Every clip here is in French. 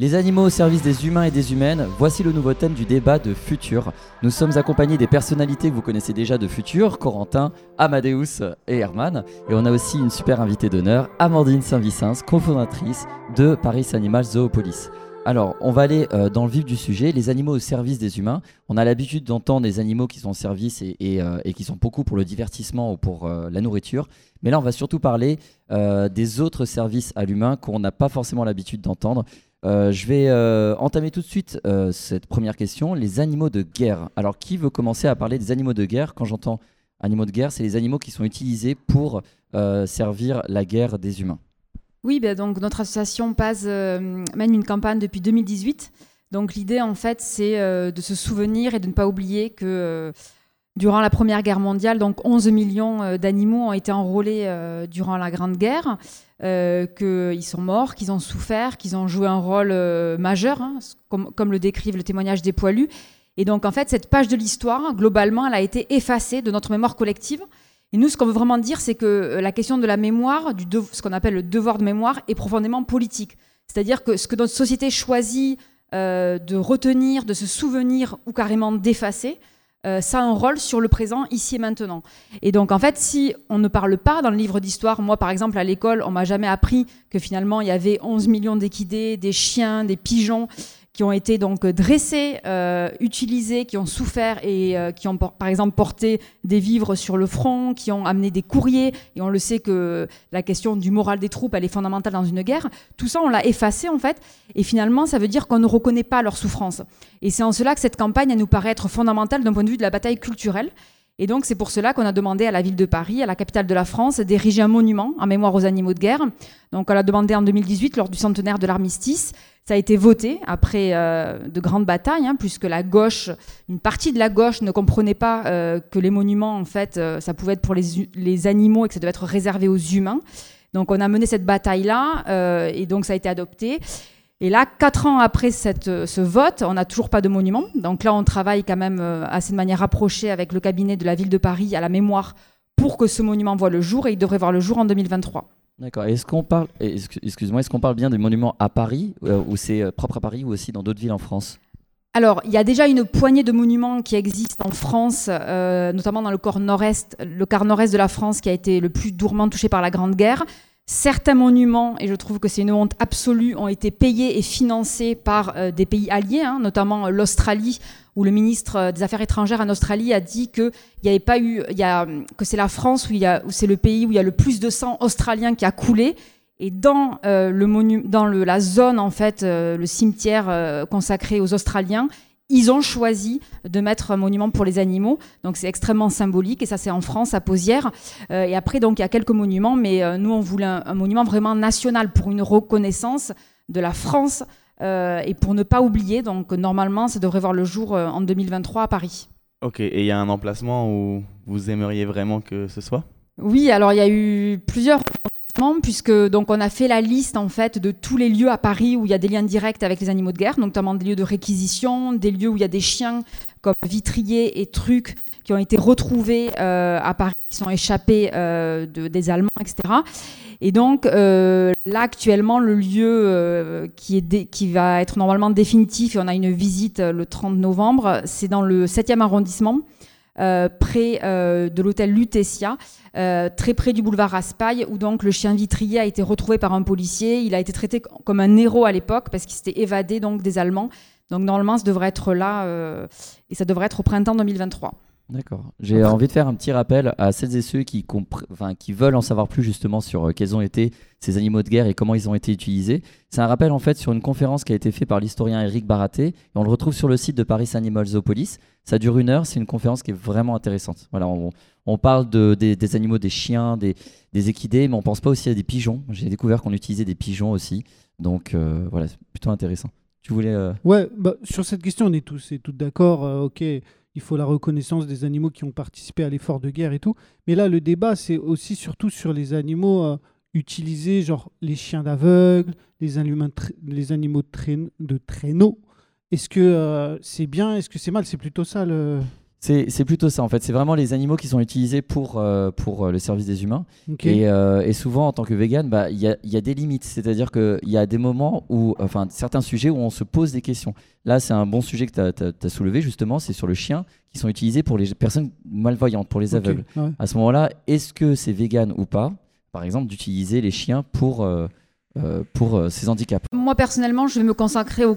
Les animaux au service des humains et des humaines, voici le nouveau thème du débat de Futur. Nous sommes accompagnés des personnalités que vous connaissez déjà de Futur, Corentin, Amadeus et Herman. Et on a aussi une super invitée d'honneur, Amandine Saint-Vicens, cofondatrice de Paris Animal Zoopolis. Alors, on va aller euh, dans le vif du sujet, les animaux au service des humains. On a l'habitude d'entendre des animaux qui sont au service et, euh, qui sont beaucoup pour le divertissement ou pour euh, la nourriture. Mais là, on va surtout parler des autres services à l'humain qu'on n'a pas forcément l'habitude d'entendre. Euh, je vais euh, entamer tout de suite euh, cette première question, les animaux de guerre. Alors qui veut commencer à parler des animaux de guerre Quand j'entends animaux de guerre, c'est les animaux qui sont utilisés pour servir la guerre des humains. Oui, ben donc notre association PAS mène une campagne depuis 2018. Donc l'idée en fait c'est de se souvenir et de ne pas oublier que durant la Première Guerre mondiale, donc 11 millions d'animaux ont été enrôlés durant la Grande Guerre. Euh, qu'ils sont morts, qu'ils ont souffert, qu'ils ont joué un rôle euh, majeur, hein, comme, le décrivent le témoignage des poilus. Et donc, en fait, cette page de l'histoire, globalement, elle a été effacée de notre mémoire collective. Et nous, ce qu'on veut vraiment dire, c'est que euh, la question de la mémoire, du ce qu'on appelle le devoir de mémoire, est profondément politique. C'est-à-dire que ce que notre société choisit de retenir, de se souvenir ou carrément d'effacer, euh, ça a un rôle sur le présent, ici et maintenant. Et donc, en fait, si on ne parle pas dans le livre d'histoire, moi, par exemple, à l'école, on m'a jamais appris que finalement, il y avait 11 millions d'équidés, des chiens, des pigeons, qui ont été donc dressés, euh, utilisés, qui ont souffert et euh, qui ont par exemple porté des vivres sur le front, qui ont amené des courriers. Et on le sait que la question du moral des troupes, elle est fondamentale dans une guerre. Tout ça, on l'a effacé en fait. Et finalement, ça veut dire qu'on ne reconnaît pas leur souffrance. Et c'est en cela que cette campagne, elle nous paraît être fondamentale d'un point de vue de la bataille culturelle. Et donc, c'est pour cela qu'on a demandé à la ville de Paris, à la capitale de la France, d'ériger un monument en mémoire aux animaux de guerre. Donc, on l'a demandé en 2018, lors du centenaire de l'armistice. Ça a été voté après euh, de grandes batailles, hein, puisque la gauche, une partie de la gauche ne comprenait pas euh, que les monuments, en fait, euh, ça pouvait être pour les, animaux et que ça devait être réservé aux humains. Donc, on a mené cette bataille-là, et donc ça a été adopté. Et là, quatre ans après ce vote, on n'a toujours pas de monument. Donc là, on travaille quand même assez de manière rapprochée avec le cabinet de la ville de Paris à la mémoire pour que ce monument voit le jour et il devrait voir le jour en 2023. D'accord. Est-ce qu'on parle, excuse-moi, est-ce qu'on parle bien des monuments à Paris euh, ou c'est euh, propre à Paris ou aussi dans d'autres villes en France? Alors, il y a déjà une poignée de monuments qui existent en France, notamment dans le corps nord-est, le quart nord-est de la France qui a été le plus durement touché par la Grande Guerre. Certains monuments, et je trouve que c'est une honte absolue, ont été payés et financés par euh, des pays alliés, hein, notamment euh, l'Australie, où le ministre euh, des Affaires étrangères en Australie a dit que que c'est la France où, c'est le pays où il y a le plus de sang australien qui a coulé. Et dans, le, la zone, en fait, le cimetière consacré aux Australiens, ils ont choisi de mettre un monument pour les animaux. Donc c'est extrêmement symbolique et ça c'est en France à Posière. Euh, et après donc il y a quelques monuments, mais euh, nous on voulait un, monument vraiment national pour une reconnaissance de la France euh, et pour ne pas oublier. Donc normalement ça devrait voir le jour en 2023 à Paris. Ok, et il y a un emplacement où vous aimeriez vraiment que ce soit? Oui, alors il y a eu plusieurs puisque donc on a fait la liste en fait de tous les lieux à Paris où il y a des liens directs avec les animaux de guerre, notamment des lieux de réquisition, des lieux où il y a des chiens comme Vitrier et Truc qui ont été retrouvés euh, à Paris, qui sont échappés euh, de, des Allemands, etc. Et donc euh, là actuellement le lieu qui, va être normalement définitif et on a une visite le 30 novembre, c'est dans le 7e arrondissement. près de l'hôtel Lutetia. Très près du boulevard Raspail, où donc le chien vitrier a été retrouvé par un policier. Il a été traité comme un héros à l'époque parce qu'il s'était évadé donc des Allemands. Donc normalement, ça devrait être là euh, et ça devrait être au printemps 2023. D'accord. J'ai envie de faire un petit rappel à celles et ceux qui, enfin, qui veulent en savoir plus justement sur euh, quels ont été ces animaux de guerre et comment ils ont été utilisés. C'est un rappel en fait sur une conférence qui a été faite par l'historien Eric Baraté et on le retrouve sur le site de Paris Animal Zoopolis. Ça dure une heure, c'est une conférence qui est vraiment intéressante. Voilà, on, parle de, des, animaux, des chiens, des, des, équidés, mais on pense pas aussi à des pigeons. J'ai découvert qu'on utilisait des pigeons aussi, donc euh, voilà, c'est plutôt intéressant. Euh, bah, sur cette question, on est tous, et toutes d'accord. ok il faut la reconnaissance des animaux qui ont participé à l'effort de guerre et tout. Mais là, le débat, c'est aussi surtout sur les animaux euh, utilisés, genre les chiens d'aveugle, les, animaux de, traîneau. Est-ce que euh, c'est bien Est-ce que c'est mal? C'est plutôt ça le. C'est plutôt ça en fait. C'est vraiment les animaux qui sont utilisés pour, euh, pour euh, le service des humains. Et, euh, et souvent, en tant que vegan, bah, il y, a, y a des limites. C'est-à-dire qu'il y a des moments où, enfin, certains sujets où on se pose des questions. Là, c'est un bon sujet que tu as, soulevé, justement. C'est sur le chien qui sont utilisés pour les personnes malvoyantes, pour les aveugles. ouais. À ce moment-là, est-ce que c'est vegan ou pas, par exemple, d'utiliser les chiens pour, euh, pour euh, ces handicaps Moi personnellement, je vais me consacrer aux,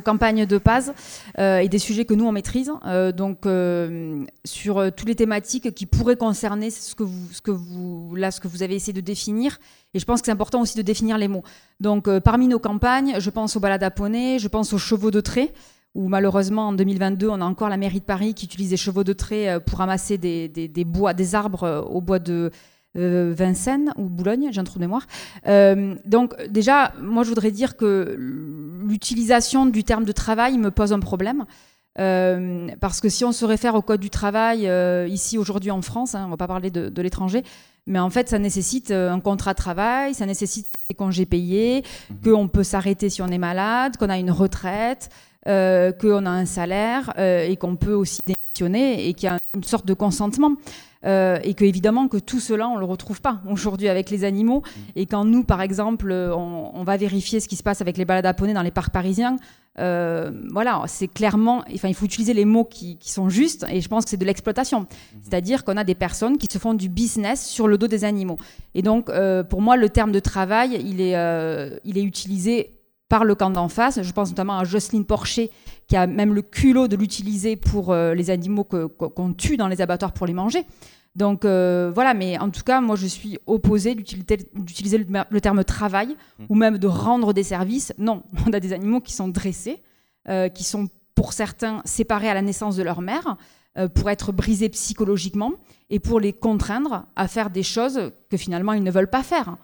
campagnes de PAS euh, et des sujets que nous on maîtrise. Euh, donc euh, sur euh, toutes les thématiques qui pourraient concerner ce que vous, ce que vous, là, ce que vous avez essayé de définir. Et je pense que c'est important aussi de définir les mots. Donc euh, parmi nos campagnes, je pense aux balades à poney, je pense aux chevaux de trait. Où malheureusement en 2022, on a encore la mairie de Paris qui utilise des chevaux de trait euh, pour ramasser des, bois, des arbres euh, au bois de euh, Vincennes ou Boulogne, j'ai un trou de mémoire. Euh, donc déjà, moi je voudrais dire que l'utilisation du terme de travail me pose un problème. Euh, parce que si on se réfère au code du travail euh, ici aujourd'hui en France, hein, on va pas parler de, de l'étranger, mais en fait ça nécessite euh, un contrat de travail, ça nécessite des congés payés, qu'on peut s'arrêter si on est malade, qu'on a une retraite, euh, qu'on a un salaire euh, et qu'on peut aussi et qu'il y a une sorte de consentement. Euh, et que évidemment que tout cela on le retrouve pas aujourd'hui avec les animaux. Et quand nous par exemple euh, on, on va vérifier ce qui se passe avec les balades à poney dans les parcs parisiens euh, voilà c'est clairement enfin il faut utiliser les mots qui, qui sont justes et je pense que c'est de l'exploitation. C'est-à-dire qu'on a des personnes qui se font du business sur le dos des animaux. Et donc euh, pour moi le terme de travail il est il est utilisé par le camp d'en face. Je pense notamment à Jocelyne Porcher, qui a même le culot de l'utiliser pour euh, les animaux qu'on tue dans les abattoirs pour les manger. Donc euh, voilà, mais en tout cas, moi je suis opposée d'utiliser le, le terme travail ou même de rendre des services. Non, on a des animaux qui sont dressés, euh, qui sont pour certains séparés à la naissance de leur mère, pour être brisés psychologiquement et pour les contraindre à faire des choses que finalement ils ne veulent pas faire.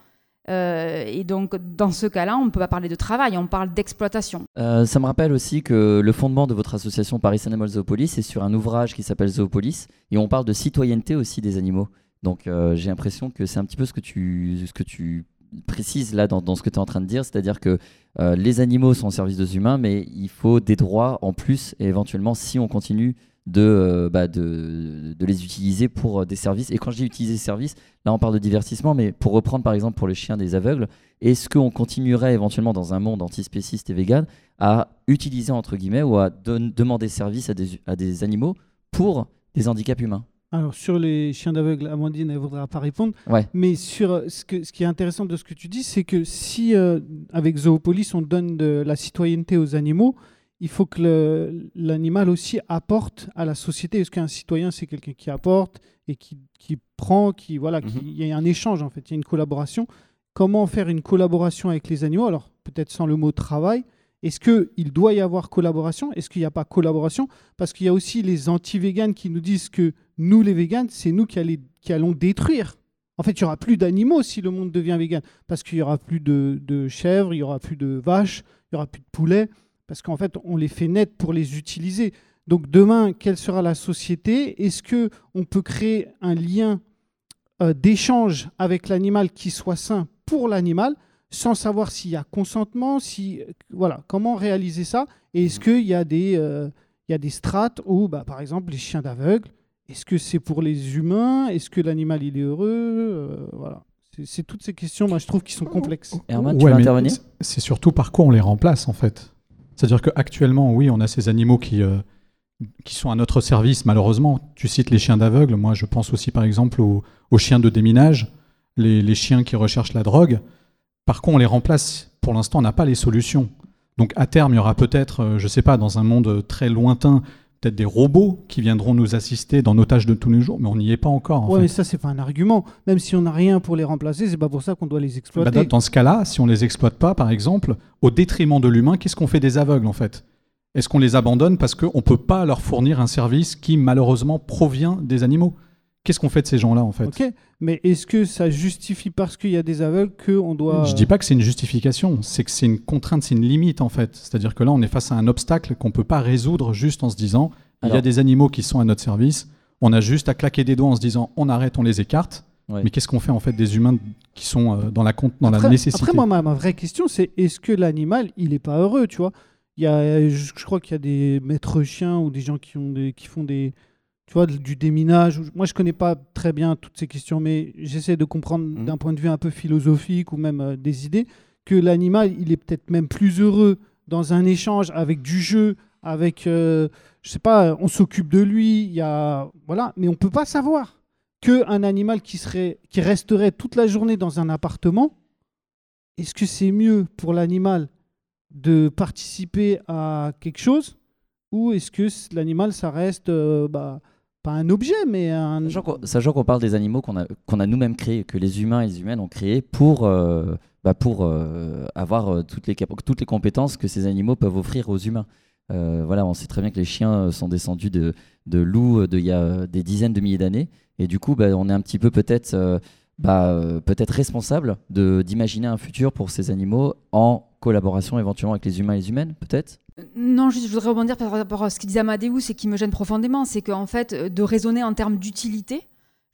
Euh, et donc, dans ce cas-là, on ne peut pas parler de travail, on parle d'exploitation. Euh, ça me rappelle aussi que le fondement de votre association Paris Animal Zoopolis est sur un ouvrage qui s'appelle Zoopolis et on parle de citoyenneté aussi des animaux. Donc euh, j'ai l'impression que c'est un petit peu ce que tu, ce que tu précises là dans, dans ce que tu es en train de dire, c'est-à-dire que les animaux sont au service des humains, mais il faut des droits en plus et éventuellement si on continue de, euh, bah, de, de les utiliser pour euh, des services. Et quand je dis utiliser des services, là on parle de divertissement, mais pour reprendre par exemple pour les chiens des aveugles, est-ce qu'on continuerait éventuellement dans un monde antispéciste et vegan à utiliser entre guillemets ou à demander service à des, à des animaux pour des handicaps humains? Alors, sur les chiens d'aveugle, Amandine, elle ne voudra pas répondre. Ouais. Mais sur euh, ce, que, ce qui est intéressant de ce que tu dis, c'est que si, euh, avec Zoopolis, on donne de la citoyenneté aux animaux, il faut que l'animal aussi apporte à la société. Est-ce qu'un citoyen, c'est quelqu'un qui apporte et qui, qui prend, qui voilà, qui- Mhm. il y a un échange en fait, il y a une collaboration. Comment faire une collaboration avec les animaux? Alors, peut-être sans le mot travail. Est-ce qu'il doit y avoir collaboration? Est-ce qu'il n'y a pas collaboration? Parce qu'il y a aussi les anti-véganes qui nous disent que nous, les véganes, c'est nous qui, allez- qui allons détruire. En fait, il n'y aura plus d'animaux si le monde devient vegan. Parce qu'il n'y aura plus de, de chèvres, il n'y aura plus de vaches, il n'y aura plus de poulets. Parce qu'en fait, on les fait naître pour les utiliser. Donc demain, quelle sera la société? Est-ce que on peut créer un lien euh, d'échange avec l'animal qui soit sain pour l'animal, sans savoir s'il y a consentement, si voilà, comment réaliser ça? Et est-ce qu'il y a des euh, il y a des strates où, bah, par exemple, les chiens d'aveugle, est-ce que c'est pour les humains? Est-ce que l'animal il est heureux? Euh, Voilà, c'est toutes ces questions, moi je trouve, qui sont complexes. Herman, tu Ouais, veux intervenir? c'est- C'est surtout par quoi on les remplace en fait. C'est-à-dire qu'actuellement, oui, on a ces animaux qui, euh, qui sont à notre service, malheureusement. Tu cites les chiens d'aveugle, moi je pense aussi par exemple aux, chiens de déminage, les, les chiens qui recherchent la drogue. Par quoi on les remplace Pour l'instant, on n'a pas les solutions. Donc à terme, il y aura peut-être, euh, je ne sais pas, dans un monde très lointain, peut-être des robots qui viendront nous assister dans nos tâches de tous les jours, mais on n'y est pas encore. En fait. mais ça, c'est pas un argument. Même si on n'a rien pour les remplacer, c'est pas pour ça qu'on doit les Bah, exploiter. dans- dans ce cas-là, si on les exploite pas, par exemple, au détriment de l'humain, qu'est-ce qu'on fait des aveugles en fait? Est-ce qu'on les abandonne parce qu'on ne peut pas leur fournir un service qui malheureusement provient des animaux? Qu'est-ce qu'on fait de ces gens-là en fait Ok, mais est-ce que ça justifie parce qu'il y a des aveugles qu'on doit. Je dis pas que c'est une justification, c'est que c'est une contrainte, c'est une limite en fait. C'est-à-dire que là, on est face à un obstacle qu'on peut pas résoudre juste en se disant il y a des animaux qui sont à notre service, on a juste à claquer des doigts en se disant on arrête, on les écarte. Ouais. Mais qu'est-ce qu'on fait en fait des humains qui sont euh, dans la, dans après, la nécessité après, moi, ma, ma vraie question, c'est est-ce que l'animal, il est pas heureux, tu vois? Il y a, je, je crois qu'il y a des maîtres chiens ou des gens qui, ont des, qui font des, tu vois, du déminage. Moi, je connais pas très bien toutes ces questions, mais j'essaie de comprendre Mhm. d'un point de vue un peu philosophique ou même euh, des idées que l'animal, il est peut-être même plus heureux dans un échange avec du jeu, avec, euh, je sais pas, on s'occupe de lui, il y a, voilà, mais on peut pas savoir que un animal qui serait, qui resterait toute la journée dans un appartement, est-ce que c'est mieux pour l'animal de participer à quelque chose ou est-ce que l'animal, ça reste euh, bah, pas un objet, mais un. Sachant qu'on, parle des animaux qu'on a, nous-mêmes créés, que les humains et les humaines ont créés pour, euh, bah, euh, avoir euh, toutes, les compétences que ces animaux peuvent offrir aux humains. Voilà, on sait très bien que les chiens sont descendus de, de loups d'il y a des dizaines de milliers d'années. Et du coup, bah, on est un petit peu peut-être bah, peut-être responsable de, d'imaginer un futur pour ces animaux en collaboration éventuellement avec les humains et les humaines, peut-être Non, je voudrais rebondir par rapport à ce qu'il disait Amadeus et qui me gêne profondément, c'est qu'en fait, euh, de raisonner en termes d'utilité,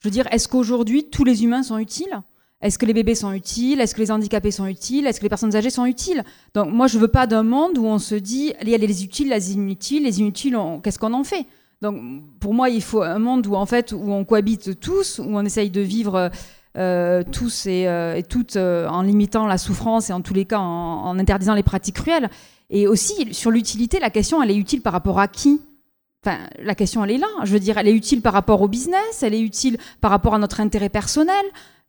je veux dire, est-ce qu'aujourd'hui, tous les humains sont utiles? Est-ce que les bébés sont utiles? Est-ce que les handicapés sont utiles? Est-ce que les personnes âgées sont utiles? Donc moi, je veux pas d'un monde où on se dit, il y a les utiles, les inutiles, les inutiles, qu'est-ce qu'on en fait? Donc pour moi, il faut un monde où en fait, où on cohabite tous, où on essaye de vivre... euh, tous et, euh, toutes en limitant la souffrance et en tous les cas en, en interdisant les pratiques cruelles. Et aussi, sur l'utilité, la question, elle est utile par rapport à qui? Enfin, la question, elle est là. Je veux dire, elle est utile par rapport au business, elle est utile par rapport à notre intérêt personnel.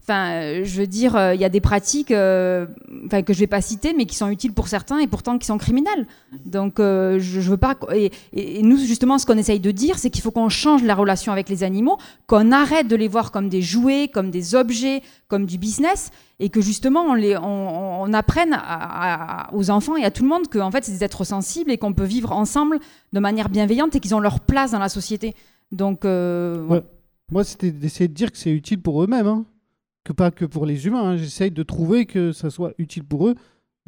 Enfin, euh, je veux dire, euh, il y a des pratiques euh, que je vais pas citer, mais qui sont utiles pour certains et pourtant qui sont criminelles. Donc, je, je veux pas. Et, nous, justement, ce qu'on essaye de dire, c'est qu'il faut qu'on change la relation avec les animaux, qu'on arrête de les voir comme des jouets, comme des objets, comme du business, et que justement, on, apprenne aux enfants et à tout le monde qu'en fait, c'est des êtres sensibles et qu'on peut vivre ensemble de manière bienveillante et qu'ils ont leur place dans la société. Donc. Moi, c'était d'essayer de dire que c'est utile pour eux-mêmes, hein. Que pas que pour les humains. hein. J'essaye de trouver que ça soit utile pour eux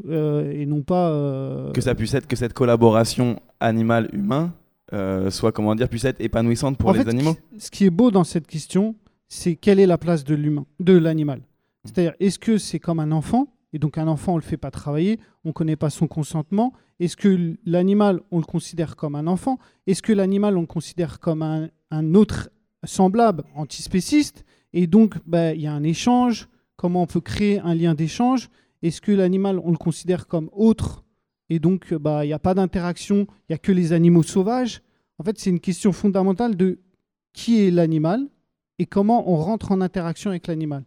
euh, et non pas. euh, Que ça puisse être que cette collaboration animal-humain euh, soit, comment dire, puisse être épanouissante pour En les fait, animaux. Ce qui est beau dans cette question, c'est quelle est la place de l'humain, de l'animal. C'est-à-dire, est-ce que c'est comme un enfant et donc un enfant, on le fait pas travailler, on ne connaît pas son consentement. Est-ce que l'animal, on le considère comme un enfant Est-ce que l'animal, on le considère comme un, un autre semblable, antispéciste Et donc, bah, il y a un échange. Comment on peut créer un lien d'échange? Est-ce que l'animal, on le considère comme autre? Et donc, bah, il n'y a pas d'interaction, il n'y a que les animaux sauvages. En fait, c'est une question fondamentale de qui est l'animal et comment on rentre en interaction avec l'animal.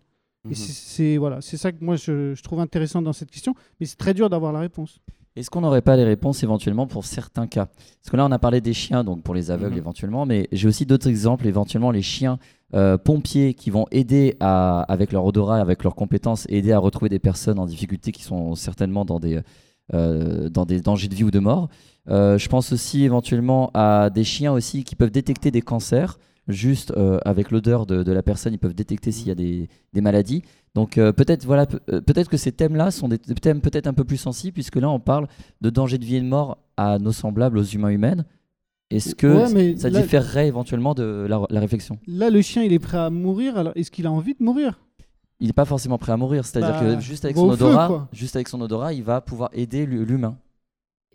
Et Mhm. c'est- voilà, c'est ça que moi je, je trouve intéressant dans cette question, mais c'est très dur d'avoir la réponse. Est-ce qu'on n'aurait pas les réponses éventuellement pour certains cas? Parce que là, on a parlé des chiens, donc pour les aveugles Mhm. éventuellement, mais j'ai aussi d'autres exemples, éventuellement les chiens euh, pompiers qui vont aider à, avec leur odorat, avec leurs compétences, aider à retrouver des personnes en difficulté qui sont certainement dans des, euh, dans des dangers de vie ou de mort. Euh, je pense aussi éventuellement à des chiens aussi qui peuvent détecter des cancers. Juste euh, avec l'odeur de, de la personne, ils peuvent détecter s'il y a des, des maladies. Donc euh, peut-être voilà, euh, peut-être que ces thèmes-là sont des thèmes peut-être un peu plus sensibles, puisque là on parle de danger de vie et de mort à nos semblables, aux humains humaines. Est-ce que Ouais, ça là- différerait éventuellement de la, la réflexion? Là, le chien, il est prêt à mourir. Alors, est-ce qu'il a envie de mourir? Il n'est pas forcément prêt à mourir, c'est-à-dire Bah, que juste avec son feu, odorat, juste avec son odorat, il va pouvoir aider l'hu- l'humain.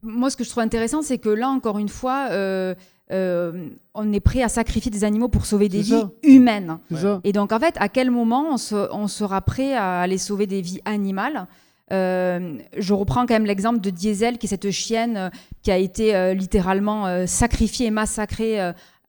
Moi, ce que je trouve intéressant, c'est que là, encore une fois, euh, euh, on est prêt à sacrifier des animaux pour sauver des vies ça. humaines. Ouais. Et donc, en fait, à quel moment on, se- on sera prêt à aller sauver des vies animales Euh, Je reprends quand même l'exemple de Diesel, qui est cette chienne euh, qui a été euh, littéralement sacrifiée et massacrée.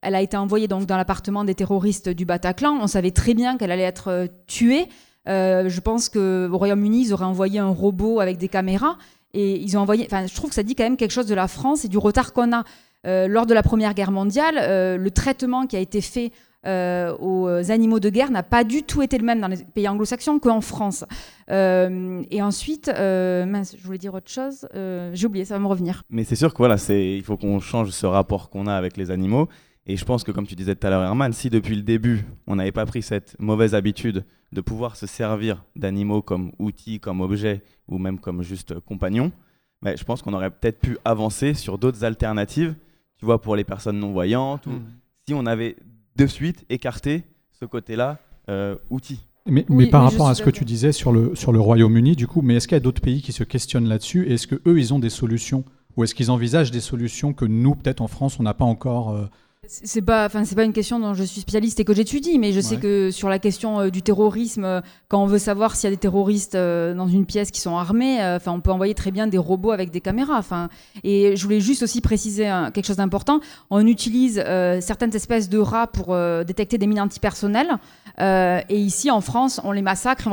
elle a été envoyée donc dans l'appartement des terroristes du Bataclan. On savait très bien qu'elle allait être tuée. Je pense qu'au Royaume-Uni, ils auraient envoyé un robot avec des caméras. Et ils ont envoyé. Enfin, je trouve que ça dit quand même quelque chose de la France et du retard qu'on a. Euh, lors de la Première Guerre mondiale, euh, le traitement qui a été fait euh, aux animaux de guerre n'a pas du tout été le même dans les pays anglo-saxons qu'en France. Et ensuite, mince, je voulais dire autre chose, j'ai oublié, ça va me revenir. Mais c'est sûr que voilà, il faut qu'on change ce rapport qu'on a avec les animaux. Et je pense que comme tu disais tout à l'heure, Herman, si depuis le début on n'avait pas pris cette mauvaise habitude de pouvoir se servir d'animaux comme outils, comme objets ou même comme juste compagnons, ben, je pense qu'on aurait peut-être pu avancer sur d'autres alternatives. Tu vois, pour les personnes non voyantes, ou si on avait de suite écarté ce côté-là, euh, outils. Mais, Oui, mais par rapport à ce que tu disais sur le, sur le Royaume-Uni, du coup, mais est-ce qu'il y a d'autres pays qui se questionnent là-dessus? Est-ce que eux ils ont des solutions? Ou est-ce qu'ils envisagent des solutions que nous, peut-être en France, on n'a pas encore euh, c'est pas, enfin c'est pas une question dont je suis spécialiste et que j'étudie, mais je sais que sur la question euh, du terrorisme, euh, quand on veut savoir s'il y a des terroristes euh, dans une pièce qui sont armés, enfin on peut envoyer très bien des robots avec des caméras. Enfin, et je voulais juste aussi préciser hein, quelque chose d'important. On utilise certaines espèces de rats pour détecter des mines antipersonnelles, et ici en France, on les massacre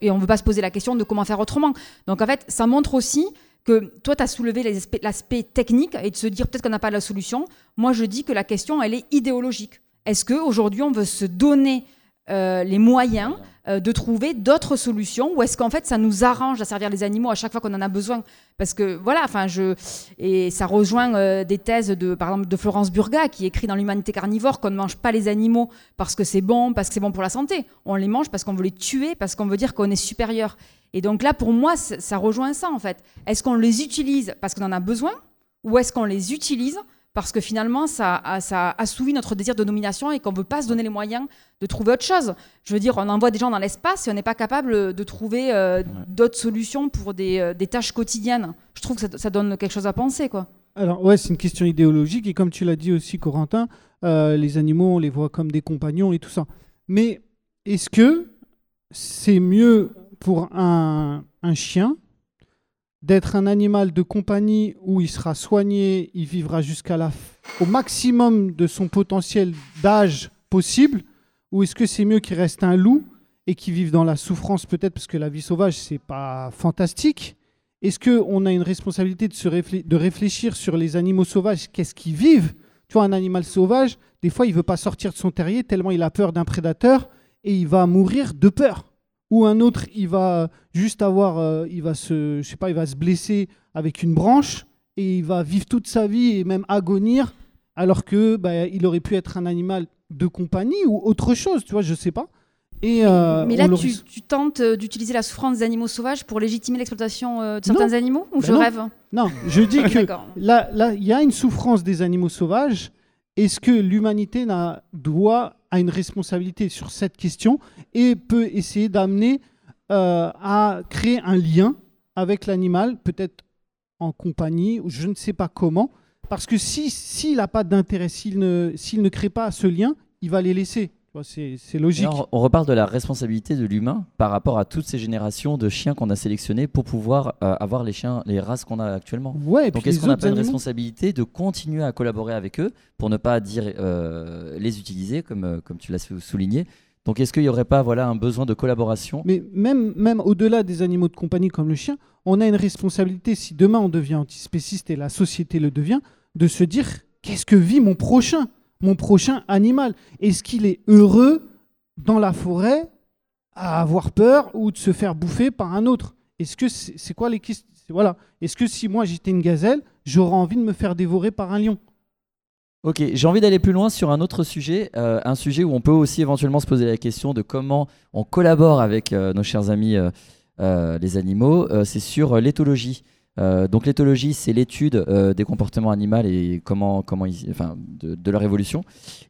et on ne veut pas se poser la question de comment faire autrement. Donc en fait, ça montre aussi que toi, tu as soulevé l'aspect technique et de se dire peut-être qu'on n'a pas la solution. Moi, je dis que la question, elle est idéologique. Est-ce qu'aujourd'hui, on veut se donner euh, les moyens euh, de trouver d'autres solutions ou est-ce qu'en fait, ça nous arrange à servir les animaux à chaque fois qu'on en a besoin? Parce que voilà, enfin, je et ça rejoint euh, des thèses de, par exemple, de Florence Burga qui écrit dans l'Humanité carnivore qu'on ne mange pas les animaux parce que c'est bon, parce que c'est bon pour la santé. On les mange parce qu'on veut les tuer, parce qu'on veut dire qu'on est supérieur. Et donc là, pour moi, ça rejoint ça en fait. Est-ce qu'on les utilise parce qu'on en a besoin ou est-ce qu'on les utilise parce que finalement, ça, ça assouvit notre désir de domination et qu'on ne veut pas se donner les moyens de trouver autre chose? Je veux dire, on envoie des gens dans l'espace et on n'est pas capable de trouver euh, d'autres solutions pour des, euh, des tâches quotidiennes. Je trouve que ça, ça donne quelque chose à penser, quoi. Alors ouais, c'est une question idéologique et comme tu l'as dit aussi, Corentin, euh, les animaux, on les voit comme des compagnons et tout ça. Mais est-ce que c'est mieux pour un, chien. D'être un animal de compagnie où il sera soigné, il vivra jusqu'à la au maximum de son potentiel d'âge possible, ou est-ce que c'est mieux qu'il reste un loup et qu'il vive dans la souffrance peut-être parce que la vie sauvage c'est pas fantastique? Est-ce qu'on a une responsabilité de réfléchir sur les animaux sauvages? Qu'est-ce qu'ils vivent? Tu vois, un animal sauvage, des fois, il veut pas sortir de son terrier tellement il a peur d'un prédateur et il va mourir de peur. Ou un autre, il va juste avoir, euh, il va se, je sais pas, il va se blesser avec une branche et il va vivre toute sa vie et même agonir, alors que bah, il aurait pu être un animal de compagnie ou autre chose, tu vois, je sais pas. Et, euh, Mais là, tu, tu tentes euh, d'utiliser la souffrance des animaux sauvages pour légitimer l'exploitation de certains Non. animaux Ou Bah je non. rêve? Non, je dis que là, il y a une souffrance des animaux sauvages. Est-ce que l'humanité n'a- doit a une responsabilité sur cette question et peut essayer d'amener euh, à créer un lien avec l'animal, peut-être en compagnie ou je ne sais pas comment, parce que si s'il n'a pas d'intérêt, s'il ne s'il ne crée pas ce lien, il va les laisser. C'est logique. Alors, on reparle de la responsabilité de l'humain par rapport à toutes ces générations de chiens qu'on a sélectionnés pour pouvoir euh, avoir les chiens, les races qu'on a actuellement. Ouais, Donc est-ce qu'on n'a pas une responsabilité de continuer à collaborer avec eux pour ne pas dire euh, les utiliser comme, euh, comme tu l'as sou- souligné? Donc est-ce qu'il n'y aurait pas voilà, un besoin de collaboration? Mais même, même au-delà des animaux de compagnie comme le chien, on a une responsabilité, si demain on devient antispéciste et la société le devient, de se dire qu'est-ce que vit mon prochain, mon prochain animal Est-ce qu'il est heureux dans la forêt à avoir peur ou de se faire bouffer par un autre? Est-ce que c'est quoi les Voilà. Est-ce que si moi j'étais une gazelle, j'aurais envie de me faire dévorer par un lion? Ok, j'ai envie d'aller plus loin sur un autre sujet, euh, un sujet où on peut aussi éventuellement se poser la question de comment on collabore avec euh, nos chers amis euh, les animaux. C'est sur l'éthologie. Euh, donc l'éthologie, c'est l'étude euh, des comportements animaux et comment, comment ils, enfin, de, de leur évolution.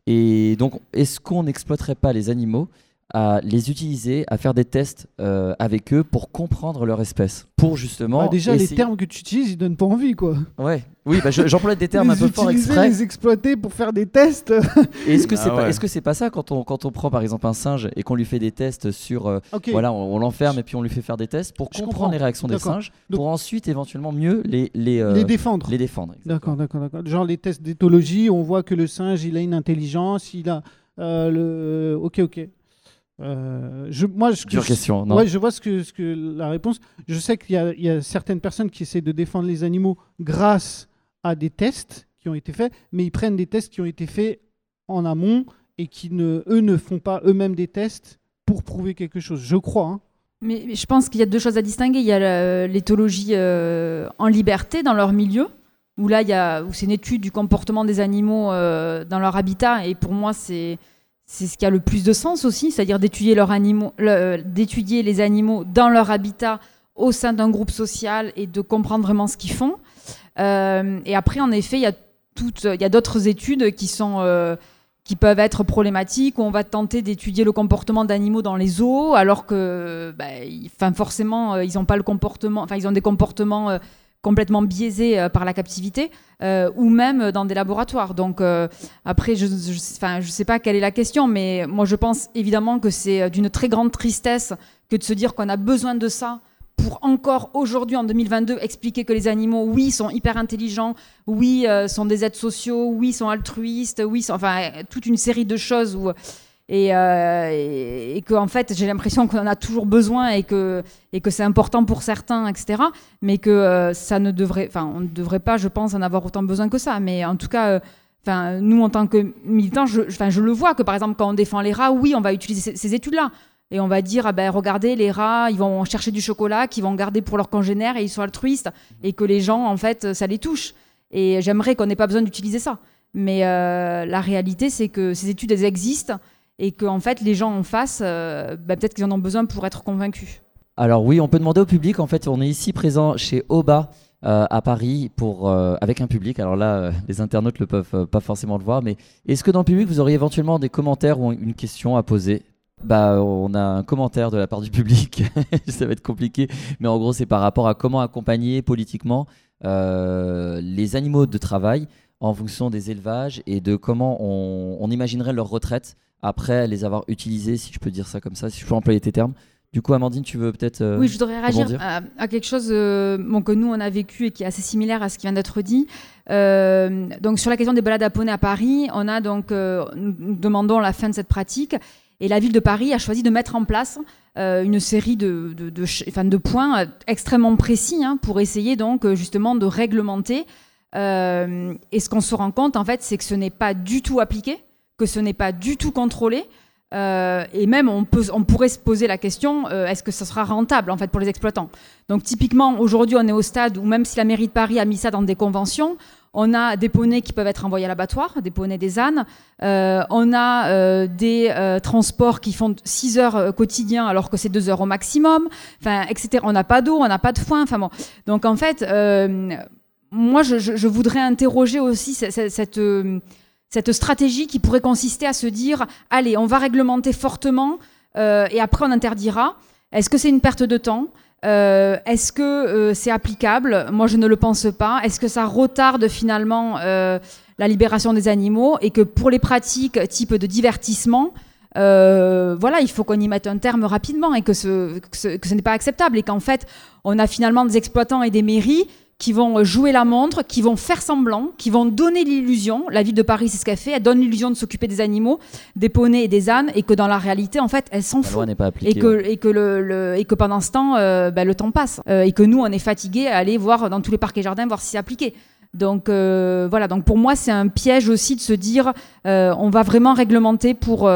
Et donc, est-ce qu'on n'exploiterait pas les animaux à les utiliser, à faire des tests euh, avec eux pour comprendre leur espèce, pour justement Bah, Déjà, les termes que tu utilises, ils donnent pas envie, quoi. Ouais, oui, bah, je- j'emploie des termes un peu forts utiliser, exprès. les exploiter pour faire des tests. Est-ce que c'est Ah pas, est-ce que c'est pas ça quand on quand on prend par exemple un singe et qu'on lui fait des tests sur euh, voilà on, on l'enferme et puis on lui fait faire des tests pour Je comprendre comprends. les réactions des singes Donc- pour ensuite éventuellement mieux les les euh, les défendre. les défendre. D'accord, d'accord, d'accord. Genre les tests d'éthologie, on voit que le singe, il a une intelligence, il a euh, le. Ok, ok. Euh, je, moi, je, Dure je- question, non Ouais, je vois ce que, ce que la réponse. Je sais qu'il y, a- il y a certaines personnes qui essaient de défendre les animaux grâce à des tests qui ont été faits, mais ils prennent des tests qui ont été faits en amont et qui ne, eux ne font pas eux-mêmes des tests pour prouver quelque chose. Je crois. hein. Mais, mais je pense qu'il y a deux choses à distinguer. Il y a l'éthologie euh, en liberté dans leur milieu, où là, il y a, où c'est une étude du comportement des animaux euh, dans leur habitat, et pour moi, c'est c'est ce qui a le plus de sens aussi, c'est-à-dire d'étudier le- d'étudier les animaux dans leur habitat au sein d'un groupe social et de comprendre vraiment ce qu'ils font. Euh, et après, en effet, il y a y d'autres études qui sont euh, qui peuvent être problématiques, où on va tenter d'étudier le comportement d'animaux dans les zoos, alors que bah, enfin, forcément, euh, ils n'ont pas le comportement, enfin, ils ont des comportements euh, complètement biaisés par la captivité, ou même dans des laboratoires. Donc après, je ne sais pas quelle est la question, mais moi je pense évidemment que c'est d'une très grande tristesse que de se dire qu'on a besoin de ça pour encore aujourd'hui, en 2022, expliquer que les animaux, oui, sont hyper intelligents, oui, euh, sont des êtres sociaux, oui, sont altruistes, oui, enfin, toute une série de choses où, et, euh, que en fait, j'ai l'impression qu'on en a toujours besoin et que, et que c'est important pour certains, etc. Mais que euh, ça ne devrait, enfin, on devrait pas, je pense, en avoir autant besoin que ça. Mais en tout cas, enfin, nous, en tant que militants, je, je le vois que par exemple, quand on défend les rats, oui, on va utiliser ces études-là et on va dire ah ben regardez les rats ils vont chercher du chocolat qu'ils vont garder pour leurs congénères et ils sont altruistes et que les gens en fait ça les touche et j'aimerais qu'on n'ait pas besoin d'utiliser ça mais euh, la réalité c'est que ces études elles existent et que en fait les gens en face euh, ben, peut-être qu'ils en ont besoin pour être convaincus alors oui on peut demander au public en fait on est ici présent chez Oba euh, à Paris pour, avec un public. Alors là, les internautes ne peuvent pas forcément le voir, mais est-ce que dans le public, vous auriez éventuellement des commentaires ou une question à poser? Bah, on a un commentaire de la part du public. ça va être compliqué, mais en gros, c'est par rapport à comment accompagner politiquement euh, les animaux de travail en fonction des élevages et de comment on, imaginerait leur retraite après les avoir utilisés, si je peux dire ça comme ça, si je peux employer tes termes. Du coup, Amandine, tu veux peut-être. Euh, oui, je voudrais réagir à, quelque chose euh, que nous, on a vécu et qui est assez similaire à ce qui vient d'être dit. donc, sur la question des balades à poney à Paris, on a donc. nous demandons la fin de cette pratique et la ville de Paris a choisi de mettre en place euh, une série de, de, de, points euh, extrêmement précis hein, pour essayer donc euh, justement de réglementer. et ce qu'on se rend compte, en fait, c'est que ce n'est pas du tout appliqué, que ce n'est pas du tout contrôlé. et même, on, peut, on, pourrait se poser la question est-ce que ça sera rentable en fait pour les exploitants? Donc, typiquement, aujourd'hui, on est au stade où même si la mairie de Paris a mis ça dans des conventions, on a des poneys qui peuvent être envoyés à l'abattoir, des poneys des ânes. Euh, on a euh, des euh, transports qui font 6 heures quotidiens alors que c'est 2 heures au maximum, enfin, etc. On n'a pas d'eau, on n'a pas de foin. Enfin bon. Donc en fait, moi, je, voudrais interroger aussi cette, stratégie qui pourrait consister à se dire, allez, on va réglementer fortement et après on interdira. Est-ce que c'est une perte de temps? Euh, est-ce que euh, c'est applicable? Moi, je ne le pense pas. Est-ce que ça retarde finalement euh, la libération des animaux? Et que pour les pratiques type de divertissement, voilà, il faut qu'on y mette un terme rapidement et que ce, que ce n'est pas acceptable et qu'en fait, on a finalement des exploitants et des mairies qui vont jouer la montre, qui vont faire semblant, qui vont donner l'illusion. La ville de Paris, c'est ce qu'elle fait. Elle donne l'illusion de s'occuper des animaux, des poneys et des ânes, et que dans la réalité, en fait, elle s'en fout. Pas et, que, et, que le, et que pendant ce temps, euh, bah, le temps passe. Euh, et que nous, on est fatigués à aller voir dans tous les parcs et jardins, voir si c'est appliqué. Donc euh, voilà, donc pour moi, c'est un piège aussi de se dire on va vraiment réglementer pour,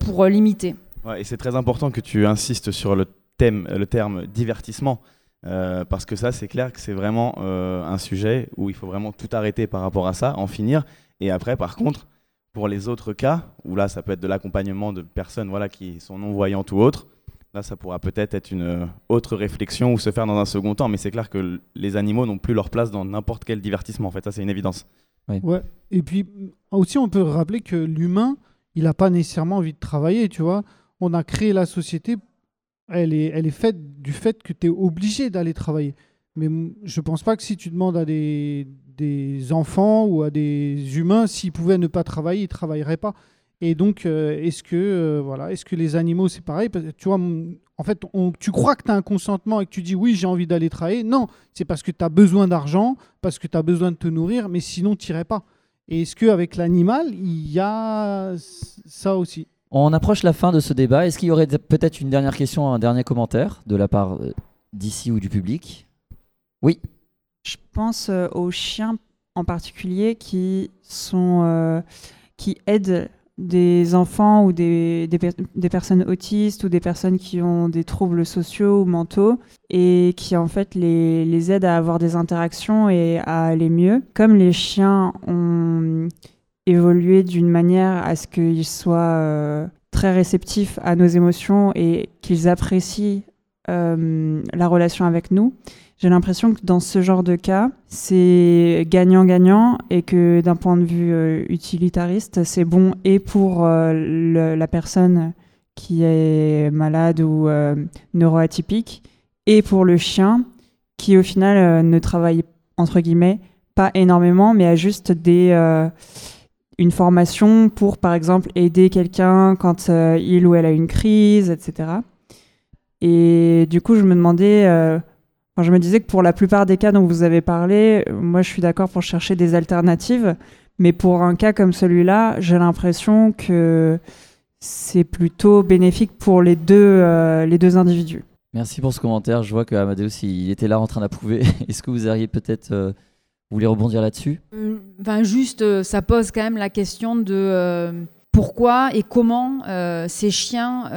pour limiter. Ouais, et c'est très important que tu insistes sur le, thème, le terme divertissement. Euh, parce que ça, c'est clair que c'est vraiment euh, un sujet où il faut vraiment tout arrêter par rapport à ça, en finir. Et après, par contre, pour les autres cas, où là, ça peut être de l'accompagnement de personnes voilà, qui sont non-voyantes ou autres, là, ça pourra peut-être être une autre réflexion ou se faire dans un second temps. Mais c'est clair que les animaux n'ont plus leur place dans n'importe quel divertissement. En fait, ça, c'est une évidence. Ouais. Et puis, aussi, on peut rappeler que l'humain, il n'a pas nécessairement envie de travailler, tu vois. On a créé la société elle est, faite du fait que tu es obligé d'aller travailler. Mais je pense pas que si tu demandes à des, enfants ou à des humains s'ils pouvaient ne pas travailler, ils ne travailleraient pas. Et donc, euh, est-ce que, euh, voilà, que les animaux, c'est pareil? Tu vois, en fait, tu crois que tu as un consentement et que tu dis oui, j'ai envie d'aller travailler. Non, c'est parce que tu as besoin d'argent, parce que tu as besoin de te nourrir, mais sinon, tu n'irais pas. Et est-ce qu'avec l'animal, il y a ça aussi? On approche la fin de ce débat. Est-ce qu'il y aurait peut-être une dernière question, un dernier commentaire de la part euh, d'ici ou du public? Oui. Je pense euh, aux chiens en particulier qui sont euh, qui aident des enfants ou des, des, personnes autistes ou des personnes qui ont des troubles sociaux ou mentaux et qui en fait les, les aident à avoir des interactions et à aller mieux. Comme les chiens ont évoluer d'une manière à ce qu'ils soient euh, très réceptifs à nos émotions et qu'ils apprécient euh, la relation avec nous. J'ai l'impression que dans ce genre de cas, c'est gagnant-gagnant et que d'un point de vue euh, utilitariste, c'est bon et pour la personne qui est malade ou neuroatypique et pour le chien qui au final ne travaille entre guillemets pas énormément, mais a juste des une formation pour, par exemple, aider quelqu'un quand euh, il ou elle a une crise, etc. Et du coup, je me demandais, euh, je me disais que pour la plupart des cas dont vous avez parlé, moi, je suis d'accord pour chercher des alternatives, mais pour un cas comme celui-là, j'ai l'impression que c'est plutôt bénéfique pour les deux, euh, les deux individus. Merci pour ce commentaire. Je vois que Amadeus, il était là en train d'approuver. Est-ce que vous auriez peut-être vous voulez rebondir là-dessus ben Juste, euh, ça pose quand même la question de euh, pourquoi et comment ces chiens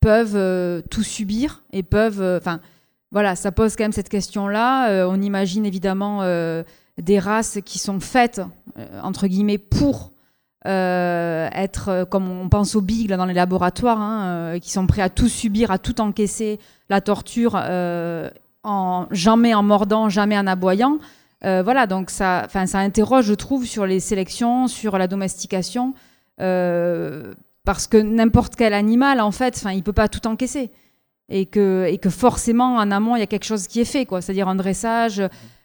peuvent tout subir et peuvent. Enfin, voilà, ça pose quand même cette question-là. on imagine évidemment des races qui sont faites, entre guillemets, pour être, comme on pense aux bigles dans les laboratoires, hein, qui sont prêts à tout subir, à tout encaisser, la torture, jamais en mordant, jamais en aboyant. Euh, voilà, donc ça, ça interroge, je trouve, sur les sélections, sur la domestication, euh, parce que n'importe quel animal, en fait, il ne peut pas tout encaisser. Et que, et que forcément, en amont, il y a quelque chose qui est fait, quoi. C'est-à-dire un dressage,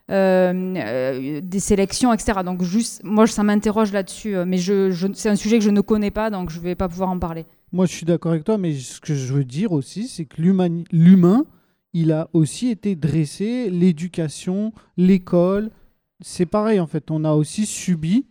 euh, des sélections, etc. Donc, juste, moi, ça m'interroge là-dessus. Mais je, c'est un sujet que je ne connais pas, donc je vais pas pouvoir en parler. Moi, je suis d'accord avec toi, mais ce que je veux dire aussi, c'est que l'humain, il a aussi été dressé, l'éducation, l'école. C'est pareil en fait, on a aussi subi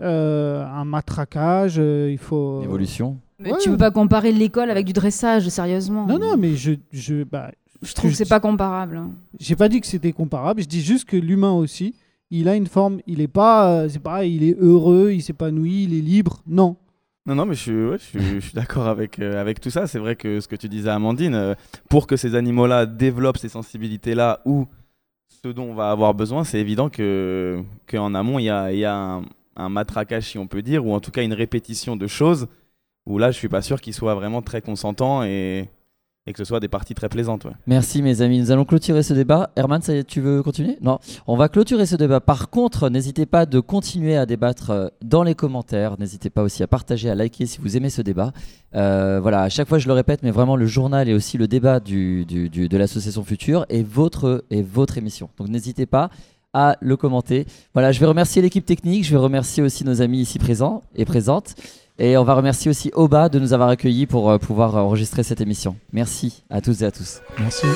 euh, un matraquage, euh, il faut... Évolution. Mais tu peux pas comparer l'école avec du dressage, sérieusement. Non, non, mais je... Je, bah, je trouve que c'est pas comparable. Hein. J'ai pas dit que c'était comparable, je dis juste que l'humain aussi, il a une forme, il est pas, euh, c'est pareil, il est heureux, il s'épanouit, il est libre. Non, non, non, mais je suis, d'accord avec, euh, avec tout ça. C'est vrai que ce que tu disais, Amandine, euh, pour que ces animaux-là développent ces sensibilités-là ou ce dont on va avoir besoin, c'est évident qu'en amont, il y a, y a un, un, matraquage, si on peut dire, ou en tout cas une répétition de choses où là, je suis pas sûr qu'ils soient vraiment très consentants et, et que ce soit des parties très plaisantes. Merci mes amis, nous allons clôturer ce débat. Herman, tu veux continuer? Non, on va clôturer ce débat. Par contre, n'hésitez pas de continuer à débattre euh, dans les commentaires. N'hésitez pas aussi à partager, à liker si vous aimez ce débat. Euh, voilà, à chaque fois je le répète, mais vraiment le journal et aussi le débat de l'association Future est votre, est votre émission. Donc n'hésitez pas à le commenter. Voilà, je vais remercier l'équipe technique, je vais remercier aussi nos amis ici présents et présentes. Et on va remercier aussi Oba de nous avoir accueillis pour euh, pouvoir enregistrer cette émission. Merci à toutes et à tous. Merci.